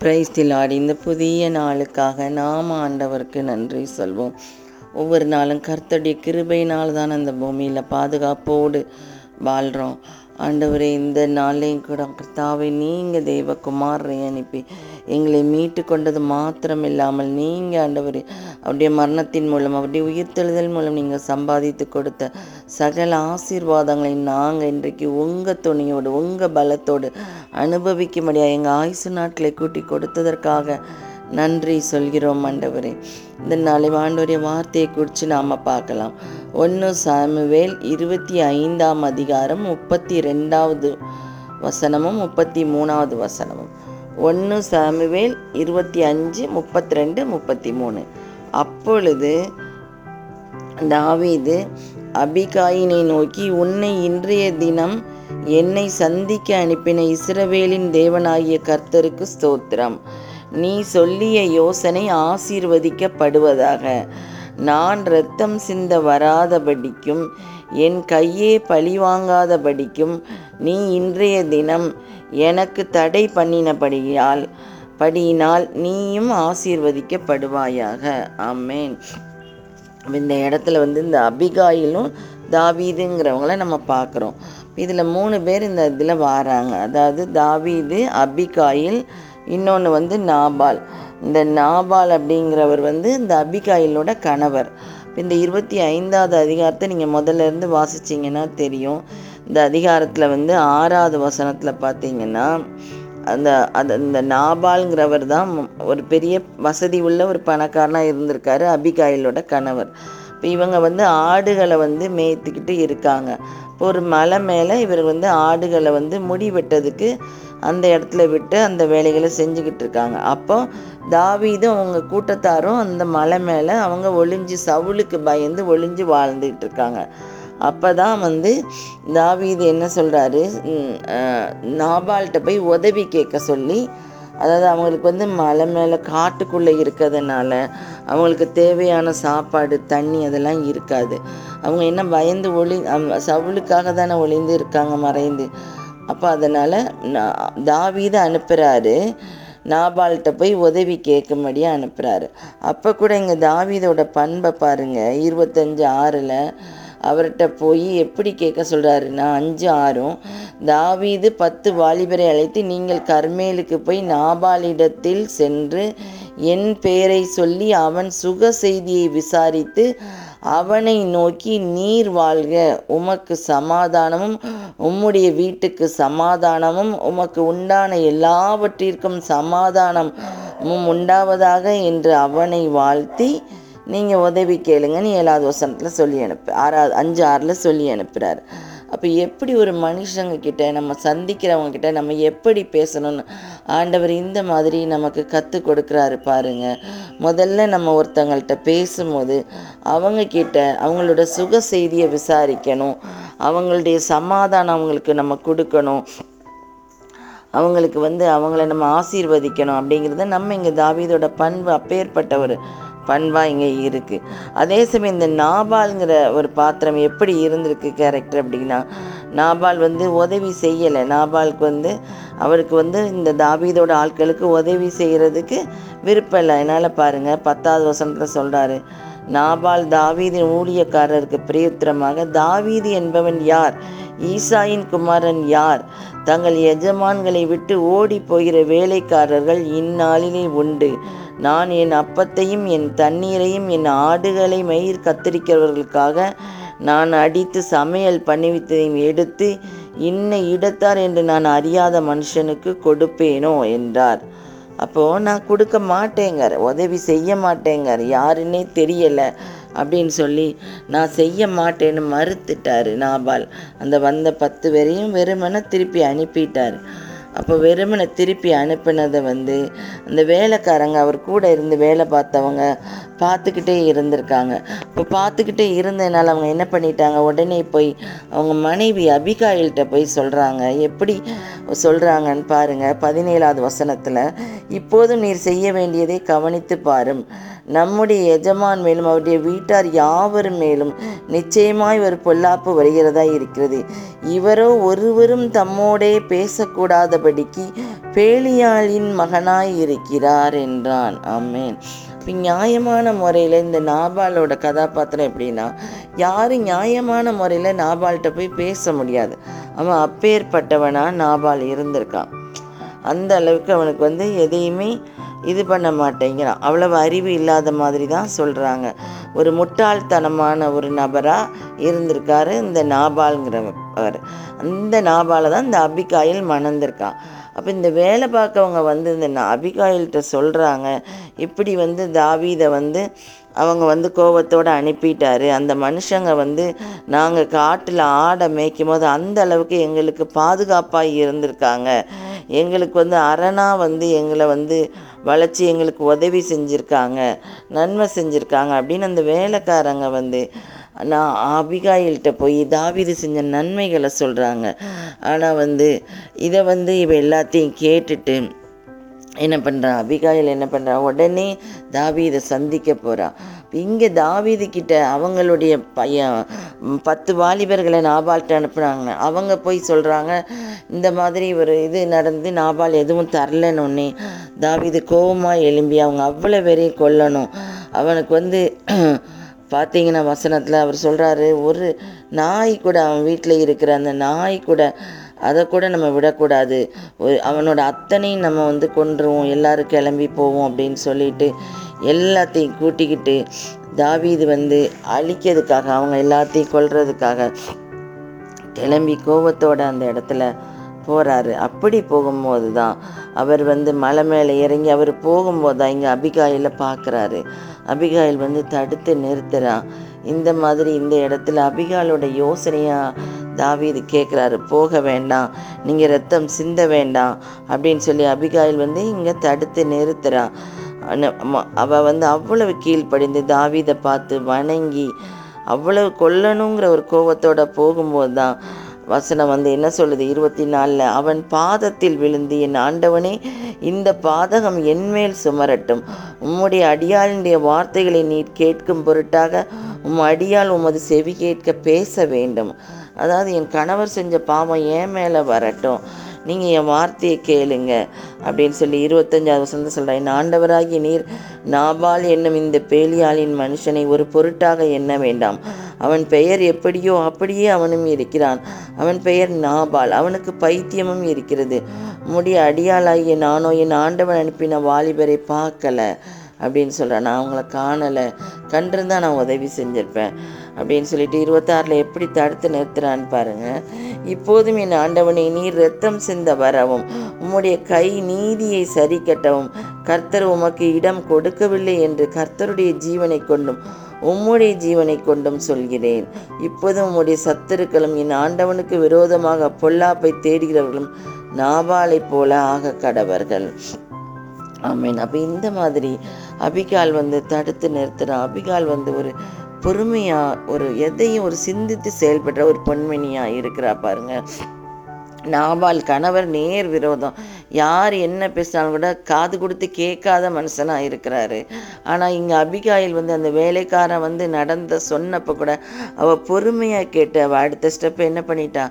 பிரைஸ்திலாடி இந்த புதிய நாளுக்காக நாம் ஆண்டவருக்கு நன்றி சொல்வோம். ஒவ்வொரு நாளும் கர்த்தருடைய கிருபையினால் தான் அந்த பூமியில் பாதுகாப்போடு வாழ்கிறோம் ஆண்டவரே இந்த நாளையும் கூட கர்த்தாவை நீங்கள் தெய்வகுமாரை அனுப்பி எங்களை மீட்டு கொண்டது மாத்திரம் இல்லாமல் நீங்கள் ஆண்டவரே அவருடைய மரணத்தின் மூலம் அவருடைய உயிர்த்தெழுதல் மூலம் நீங்கள் சம்பாதித்து கொடுத்த சகல ஆசீர்வாதங்களை நாங்கள் இன்றைக்கு உங்கள் துணியோடு உங்கள் பலத்தோடு அனுபவிக்கும்படியாக எங்கள் ஆயுசு நாட்களை கூட்டி கொடுத்ததற்காக நன்றி சொல்கிறோம் ஆண்டவரே. இந்த நாளை ஆண்டவருடைய வார்த்தையை குறித்து நாம் பார்க்கலாம். ஒன்று சாமுவேல் இருபத்தி ஐந்தாம் அதிகாரம் முப்பத்தி ரெண்டாவது வசனமும் முப்பத்தி மூணாவது வசனமும். ஒன்று சாமுவேல் இருபத்தி அஞ்சு முப்பத்தி ரெண்டு முப்பத்தி மூணு அப்பொழுது தாவீது அபிகாயினை நோக்கி உன்னை இன்றைய தினம் என்னை சந்திக்க அனுப்பின இஸ்ரவேலின் தேவனாகிய கர்த்தருக்கு ஸ்தோத்திரம். நீ சொல்லிய யோசனை ஆசீர்வதிக்கப்படுவதாக. நான் இரத்தம் சிந்த வராதபடிக்கும் என் கையே பழிவாங்காதபடிக்கும் நீ இன்றைய தினம் எனக்கு தடை பண்ணினபடியால் படியினால் நீயும் ஆசீர்வதிக்கப்படுவாயாக. ஆமேன். இந்த இடத்துல வந்து இந்த அபிகாயிலும் தாவீதுங்கிறவங்கள நம்ம பார்க்குறோம். இதில் மூணு பேர் இந்த இதில் வாராங்க. அதாவது தாவீது அபிகாயில் இன்னொன்று வந்து நாபால். இந்த நாபால் அப்படிங்கிறவர் வந்து இந்த அபிகாயிலோட கணவர். இந்த இருபத்தி ஐந்தாவது அதிகாரத்தை நீங்கள் முதல்ல இருந்து வாசிச்சிங்கன்னா தெரியும். இந்த அதிகாரத்தில் வந்து ஆறாவது வசனத்தில் பார்த்தீங்கன்னா அந்த அந்த இந்த நாபால்ங்கிறவர் தான் ஒரு பெரிய வசதி உள்ள ஒரு பணக்காரனாக இருந்திருக்காரு அபிகாயிலோட கணவர். இவங்க வந்து ஆடுகளை வந்து மேய்த்துக்கிட்டு இருக்காங்க. இப்போ ஒரு மலை மேலே இவர் வந்து ஆடுகளை வந்து முடி வெட்டதுக்கு அந்த இடத்துல விட்டு அந்த வேலைகளை செஞ்சுக்கிட்டு இருக்காங்க. அப்போ தாவீதும் அவங்க கூட்டத்தாரும் அந்த மலை மேலே அவங்க ஒளிஞ்சு சவுளுக்கு பயந்து ஒளிஞ்சு வாழ்ந்துக்கிட்டு இருக்காங்க. அப்போ தான் வந்து தாவீது என்ன சொல்கிறாரு நாபால்கிட்ட போய் உதவி கேட்க சொல்லி அதாவது அவங்களுக்கு வந்து மலை மேலே காட்டுக்குள்ளே இருக்கிறதுனால அவங்களுக்கு தேவையான சாப்பாடு தண்ணி அதெல்லாம் இருக்காது. அவங்க என்ன பயந்து ஒளி சவுளுக்காக தானே ஒளிந்து இருக்காங்க மறைந்து. அப்போ அதனால் தாவீதை அனுப்புகிறாரு நாபால்கிட்ட போய் உதவி கேட்கும்படியாக அனுப்புகிறாரு அப்போ கூட இங்கே தாவீதோட பண்பை பாருங்கள் இருபத்தஞ்சு ஆறில் அவர்கிட்ட போய் எப்படி கேட்க சொல்கிறாருன்னா அஞ்சு ஆறும் தாவீது பத்து வாலிபரை அழைத்து நீங்கள் கர்மேலுக்கு போய் நாபாலிடத்தில் சென்று என் பெயரை சொல்லி அவன் சுக செய்தியை விசாரித்து அவனை நோக்கி நீர் வாழ்க. உமக்கு சமாதானமும் உம்முடைய வீட்டுக்கு சமாதானமும் உமக்கு உண்டான எல்லாவற்றிற்கும் சமாதானமும் உண்டாவதாக என்று அவனை வாழ்த்தி நீங்கள் உதவி கேளுங்கன்னு ஏழாவது வசனத்தில் சொல்லி அனுப்பு ஆறாவது அஞ்சு ஆறில் சொல்லி அனுப்புகிறார் அப்போ எப்படி ஒரு மனுஷங்க கிட்ட நம்ம சந்திக்கிறவங்க கிட்ட நம்ம எப்படி பேசணும்னு ஆண்டவர் இந்த மாதிரி நமக்கு கற்றுக் கொடுக்குறாரு பாருங்க. முதல்ல நம்ம ஒருத்தங்கள்ட்ட பேசும்போது அவங்க கிட்ட அவங்களோட சுக செய்தியை விசாரிக்கணும். அவங்களுடைய சமாதானம் அவங்களுக்கு நம்ம கொடுக்கணும். அவங்களுக்கு வந்து அவங்கள நம்ம ஆசீர்வதிக்கணும் அப்படிங்கிறத நம்ம இங்கே தாவீதோட பண்பு அப்பேற்பட்டவர் பண்பாக இங்கே இருக்குது அதே சமயம் இந்த நாபால்ங்கிற ஒரு பாத்திரம் எப்படி இருந்திருக்கு கேரக்டர் அப்படின்னா நாபால் வந்து உதவி செய்யலை. நாபாலுக்கு வந்து அவருக்கு வந்து இந்த தாபீதோட ஆட்களுக்கு உதவி செய்கிறதுக்கு விருப்பம் இல்லை. என்னால் பாருங்கள் பத்தாவது வசனத்தில் சொல்கிறாரு நாபால் தாவீதின் ஊழியக்காரருக்கு பிரியுத்திரமாக தாவீது என்பவன் யார்? ஈசாயின் குமாரன் யார்? தங்கள் எஜமான்களை விட்டு ஓடி போகிற வேலைக்காரர்கள் இந்நாளிலே உண்டு. நான் என் அப்பத்தையும் என் தண்ணீரையும் என் ஆடுகளை மயிர் கத்தரிக்கிறவர்களுக்காக நான் அடித்து சமையல் பண்ணிவித்ததையும் எடுத்து இன்ன இடத்தார் என்று நான் அறியாத மனுஷனுக்கு கொடுப்பேனோ என்றார். அப்போது நான் கொடுக்க மாட்டேங்கார் உதவி செய்ய மாட்டேங்கார் யாருன்னே தெரியலை அப்படின்னு சொல்லி நான் செய்ய மாட்டேன்னு மறுத்துட்டார் நாபால். அந்த வந்த பத்து பேரையும் வெறுமனை திருப்பி அனுப்பிட்டார். அப்போ வெறுமனை திருப்பி அனுப்பினதை வந்து அந்த வேலைக்காரங்க அவர் கூட இருந்து வேலை பார்த்தவங்க பார்த்துக்கிட்டே இருந்திருக்காங்க. இப்போ பார்த்துக்கிட்டே இருந்ததுனால அவங்க என்ன பண்ணிட்டாங்க? உடனே போய் அவங்க மனைவி அபிகாயில்கிட்ட போய் சொல்கிறாங்க எப்படி சொல்கிறாங்கன்னு பாருங்கள் பதினேழாவது வசனத்தில் இப்போதும் நீர் செய்ய வேண்டியதை கவனித்து பாரும். நம்முடைய எஜமான் மேலும் அவருடைய வீட்டார் யாவரும் மேலும் நிச்சயமாய் ஒரு பொல்லாப்பு வருகிறதா இருக்கிறது. இவரோ ஒருவரும் தம்மோடே பேசக்கூடாதபடிக்கு பேலியாளின் மகனாய் இருக்கிறார் என்றான். ஆமேன். இப்போ நியாயமான முறையில் இந்த நாபாலோட கதாபாத்திரம் எப்படின்னா யாரும் நியாயமான முறையில் நாபால்கிட்ட போய் பேச முடியாது. அவன் அப்பேற்பட்டவனாக நாபால் இருந்திருக்கான். அந்த அளவுக்கு அவனுக்கு வந்து எதையுமே இது பண்ண மாட்டேங்கிறான். அவ்வளவு அறிவு இல்லாத மாதிரி தான் சொல்கிறாங்க ஒரு முட்டாள்தனமான ஒரு நபராக இருந்திருக்காரு இந்த நாபால்ங்கிறவர். அந்த நாபாலை தான் இந்த அபிகாயில் மணந்திருக்கான். அப்போ இந்த வேலை பார்க்கவங்க வந்து இந்த அபிகாயில்கிட்ட சொல்கிறாங்க இப்படி வந்து தாவீதை வந்து அவங்க வந்து கோவத்தோடு அனுப்பிட்டாரு. அந்த மனுஷங்க வந்து நாங்கள் காட்டில் ஆடை மேய்க்கும் போது அந்த அளவுக்கு எங்களுக்கு பாதுகாப்பாக இருந்திருக்காங்க. எங்களுக்கு வந்து அரணாக வந்து எங்களை வந்து வளைச்சி எங்களுக்கு உதவி செஞ்சுருக்காங்க. நன்மை செஞ்சுருக்காங்க அப்படின்னு அந்த வேலைக்காரங்க வந்து நான் அபிகாயில்கிட்ட போய் தாவீது செஞ்ச நன்மைகளை சொல்கிறாங்க ஆனால் வந்து இதை வந்து இவ எல்லாத்தையும் கேட்டுட்டு என்ன பண்ணுறா அபிகாயில் என்ன பண்ணுறா உடனே தாவீதை சந்திக்க போகிறா இங்கே தாவீது கிட்ட அவங்களுடைய பையன் பத்து வாலிபர்களை நாபால்கிட்ட அனுப்புனாங்க அவங்க போய் சொல்கிறாங்க இந்த மாதிரி ஒரு இது நடந்து நாபால் எதுவும் தரலன்னு ஒன்னே தாவீது கோபமாக எழும்பி அவங்க அவ்வளோ பேரையும் கொல்லணும். அவனுக்கு வந்து பார்த்தீங்கன்னா வசனத்தில் அவர் சொல்கிறாரு ஒரு நாய் கூட அவன் வீட்டில் இருக்கிற அந்த நாய் கூட அதை கூட நம்ம விடக்கூடாது. ஒரு அவனோட அத்தனையும் நம்ம வந்து கொன்றுவோம் எல்லாரும் கிளம்பி போவோம் அப்படின்னு சொல்லிட்டு எல்லாத்தையும் கூட்டிக்கிட்டு தாவீது வந்து அழிக்கிறதுக்காக அவங்க எல்லாத்தையும் கொல்றதுக்காக கிளம்பி கோபத்தோட அந்த இடத்துல போகிறாரு அப்படி போகும்போது தான் அவர் வந்து மலை மேலே இறங்கி அவர் போகும்போது தான் இங்கே அபிகாயில் பார்க்குறாரு அபிகாயில் வந்து தடுத்து நிறுத்துகிறான் இந்த மாதிரி இந்த இடத்துல அபிகாலோட யோசனையாக தாவீது கேட்குறாரு போக வேண்டாம் நீங்கள் ரத்தம் சிந்த வேண்டாம் அப்படின்னு சொல்லி அபிகாயில் வந்து இங்கே தடுத்து நிறுத்துகிறான் அவள் வந்து அவ்வளவு கீழ்ப்படிந்து தாவீதை பார்த்து வணங்கி அவ்வளவு கொல்லணுங்கிற ஒரு கோவத்தோட போகும்போது தான் வசனம் வந்து என்ன சொல்லுது? இருபத்தி நாலில் அவன் பாதத்தில் விழுந்து என் ஆண்டவனே இந்த பாதகம் என்மேல் சுமரட்டும். உம்முடைய அடியாளுடைய வார்த்தைகளை நீர் கேட்கும் பொருட்டாக உம் அடியால் உமது செவி கேட்க பேச வேண்டும். அதாவது என் கணவர் செஞ்ச பாவம் ஏன் மேலே வரட்டும். நீங்கள் என் வார்த்தையை கேளுங்க. அப்படின்னு சொல்லி இருபத்தஞ்சாவது வசந்த சொல்கிறேன் என் ஆண்டவராகிய நீர் நாபால் என்னும் இந்த பேலியாளின் மனுஷனை ஒரு பொருட்டாக எண்ண வேண்டாம். அவன் பெயர் எப்படியோ அப்படியே அவனும் இருக்கிறான். அவன் பெயர் நாபால். அவனுக்கு பைத்தியமும் இருக்கிறது. முடி அடியாளாகிய நானோ என் ஆண்டவன் அனுப்பின வாலிபரை பார்க்கல. அப்படின்னு சொல்கிறேன் நான் அவங்கள காணலை. கண்டிருந்தால் நான் உதவி செஞ்சுருப்பேன். அப்படின்னு சொல்லிட்டு இருபத்தாறில் எப்படி தடுத்து நிறுத்துறான்னு பாருங்கள் இப்போதும் என் ஆண்டவனை நீர் ரத்தம் சிந்த வரவும் உம்முடைய கை நீதியை சரி கட்டவும் கர்த்தர் உமக்கு இடம் கொடுக்கவில்லை என்று கர்த்தருடைய ஜீவனை கொண்டும் உம்முடைய ஜீவனை கொண்டும் சொல்கிறேன். இப்போதும் உம்முடைய சத்துருக்களும் என் ஆண்டவனுக்கு விரோதமாக பொல்லாப்பை தேடுகிறவர்களும் நாபாலை போல ஆக கடவர்கள். ஆமீன். அப்போ இந்த மாதிரி அபிகால் வந்து தடுத்து நிறுத்துகிற அபிகால் வந்து ஒரு பொறுமையாக ஒரு எதையும் ஒரு சிந்தித்து செயல்படுற ஒரு பொன்மணியாக இருக்கிறா பாருங்க. நாபால் கணவர் நேர் விரோதம். யார் என்ன பேசினாலும் கூட காது கொடுத்து கேட்காத மனுஷனாக இருக்கிறாரு. ஆனால் இங்கே அபிகாயில் வந்து அந்த வேலைக்காரன் வந்து நடந்த சொன்னப்போ கூட அவள் பொறுமையாக கேட்டு அவள் அடுத்த ஸ்டெப் என்ன பண்ணிட்டா?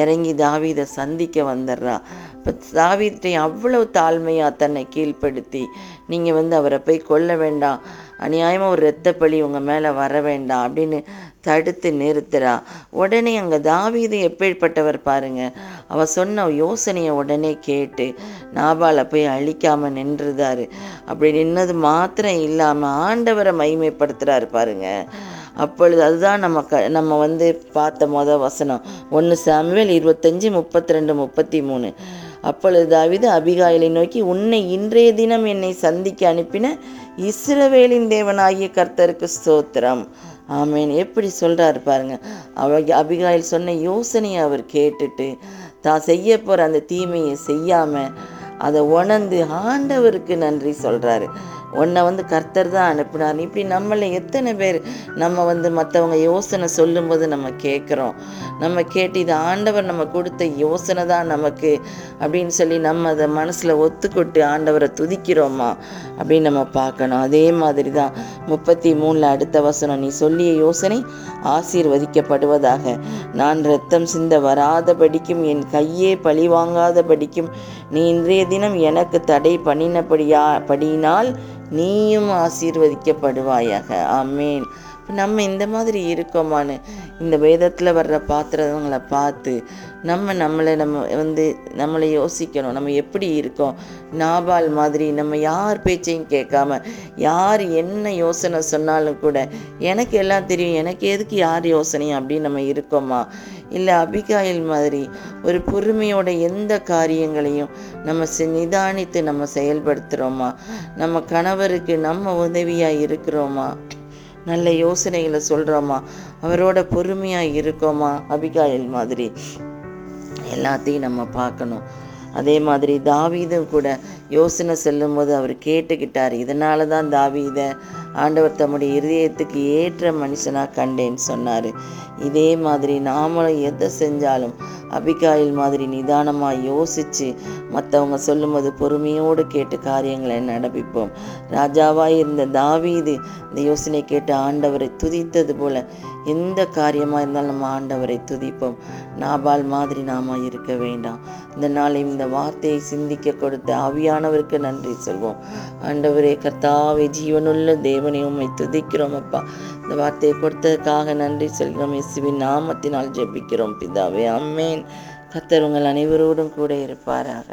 இறங்கி தாவிதை சந்திக்க வந்துடுறா. இப்போ தாவிதை அவ்வளோ தாழ்மையாக தன்னை கீழ்ப்படுத்தி நீங்கள் வந்து அவரை போய் கொல்ல வேண்டாம். அநியாயமாக ஒரு இரத்தப்பழி உங்கள் மேலே வர வேண்டாம். அப்படின்னு தடுத்து நிறுத்துறா. உடனே அங்கே தாவீது எப்பேற்பட்டவர் பாருங்க. அவ சொன்ன யோசனையை உடனே கேட்டு நாபாலை போய் அழிக்காமல் நின்றுதாரு. அப்படி நின்னது மாத்திரம் இல்லாமல் ஆண்டவரை மைமைப்படுத்துகிறாரு பாருங்க. அப்பொழுது அதுதான் நம்ம க நம்ம வந்து பார்த்த மொத வசனம். ஒன்று சாமுவேல் இருபத்தஞ்சி முப்பத்தி ரெண்டு முப்பத்தி மூணு அப்பொழுது தாவிது அபிகாயிலை நோக்கி உன்னை இன்றைய தினம் என்னை சந்திக்க அனுப்பின இஸ்ரவேலின் தேவனாகிய கர்த்தருக்கு ஸ்தோத்திரம். ஆமேன். எப்படி சொல்கிறாரு பாருங்க. அவ அபிகாயில் சொன்ன யோசனையை அவர் கேட்டுட்டு தான் செய்ய போகிற அந்த தீமையை செய்யாமல் அதை உணர்ந்து ஆண்டவருக்கு நன்றி சொல்கிறாரு உன்னை வந்து கர்த்தர் தான் அனுப்பினார். இப்படி நம்மளை எத்தனை பேர் நம்ம வந்து மற்றவங்க யோசனை சொல்லும்போது நம்ம கேட்குறோம். நம்ம கேட்டு இது ஆண்டவர் நம்ம கொடுத்த யோசனை தான் நமக்கு அப்படின்னு சொல்லி நம்ம அதை மனசில் ஒத்துக்கொட்டு ஆண்டவரை துதிக்கிறோமா அப்படின்னு நம்ம பார்க்கணும். அதே மாதிரி தான் முப்பத்தி மூணில் அடுத்த வசனம் நீ சொல்லிய யோசனை ஆசீர்வதிக்கப்படுவதாக. நான் ரத்தம் சிந்த வராதபடிக்கும் என் கையே பழி வாங்காதபடிக்கும் நீ இன்றைய தினம் எனக்கு தடை பண்ணினபடியா படியினால் நீயும் ஆசீர்வதிக்கப்படுவாயாக. ஆமேன். இப்போ நம்ம இந்த மாதிரி இருக்கோமான்னு இந்த வேதத்தில் வர்ற பாத்திரங்களை பார்த்து நம்ம நம்மளை நம்ம வந்து நம்மளை யோசிக்கணும். நம்ம எப்படி இருக்கோம்? நாபால் மாதிரி நம்ம யார் பேச்சையும் கேட்காம யார் என்ன யோசனை சொன்னாலும் கூட எனக்கு எல்லாம் தெரியும் எனக்கு எதுக்கு யார் யோசனையும் அப்படின்னு நம்ம இருக்கோமா? இல்லை அபிகாயில் மாதிரி ஒரு பொறுமையோட எந்த காரியங்களையும் நம்ம செ- நிதானித்து நம்ம செயல்படுத்துகிறோமா நம்ம கணவருக்கு நம்ம உதவியாக இருக்கிறோமா? நல்ல யோசனைகளை சொல்கிறோமா அவரோட பொறுமையாக இருக்கோமா? அபிகாயில் மாதிரி. எல்லாத்தையும் நம்ம பார்க்கணும். அதே மாதிரி தாவீதும் கூட யோசனை செல்லும்போது அவர் கேட்டுக்கிட்டார். இதனால தான் தாவீத ஆண்டவர் தம்முடைய இருதயத்துக்கு ஏற்ற மனுஷனாக கண்டேன்னு சொன்னார். இதே மாதிரி நாமளும் எதை செஞ்சாலும் அபிகாயில் மாதிரி நிதானமாக யோசித்து மற்றவங்க சொல்லும்போது பொறுமையோடு கேட்டு காரியங்களை நடப்பிப்போம். ராஜாவாக இருந்த தாவீது இந்த யோசனை கேட்டு ஆண்டவரை துதித்தது போல எந்த காரியமாக இருந்தாலும் நம்ம ஆண்டவரை துதிப்போம். நாபால் மாதிரி நாம இருக்க வேண்டாம். இந்த நாள் இந்த வார்த்தையை சிந்திக்க கொடுத்த ஆவியானவருக்கு நன்றி சொல்வோம். ஆண்டவரே கர்த்தாவை ஜீவனுள்ள தேவனை உண்மை துதிக்கிறோம் அப்பா. இந்த வார்த்தையை கொடுத்ததுக்காக நன்றி சொல்கிறோம் இயேசுவின் நாமத்தினால் ஜெபிக்கிறோம் பிதாவே. அம்மேன் கத்தர் உங்கள் அனைவரோடும் கூட இருப்பாராக.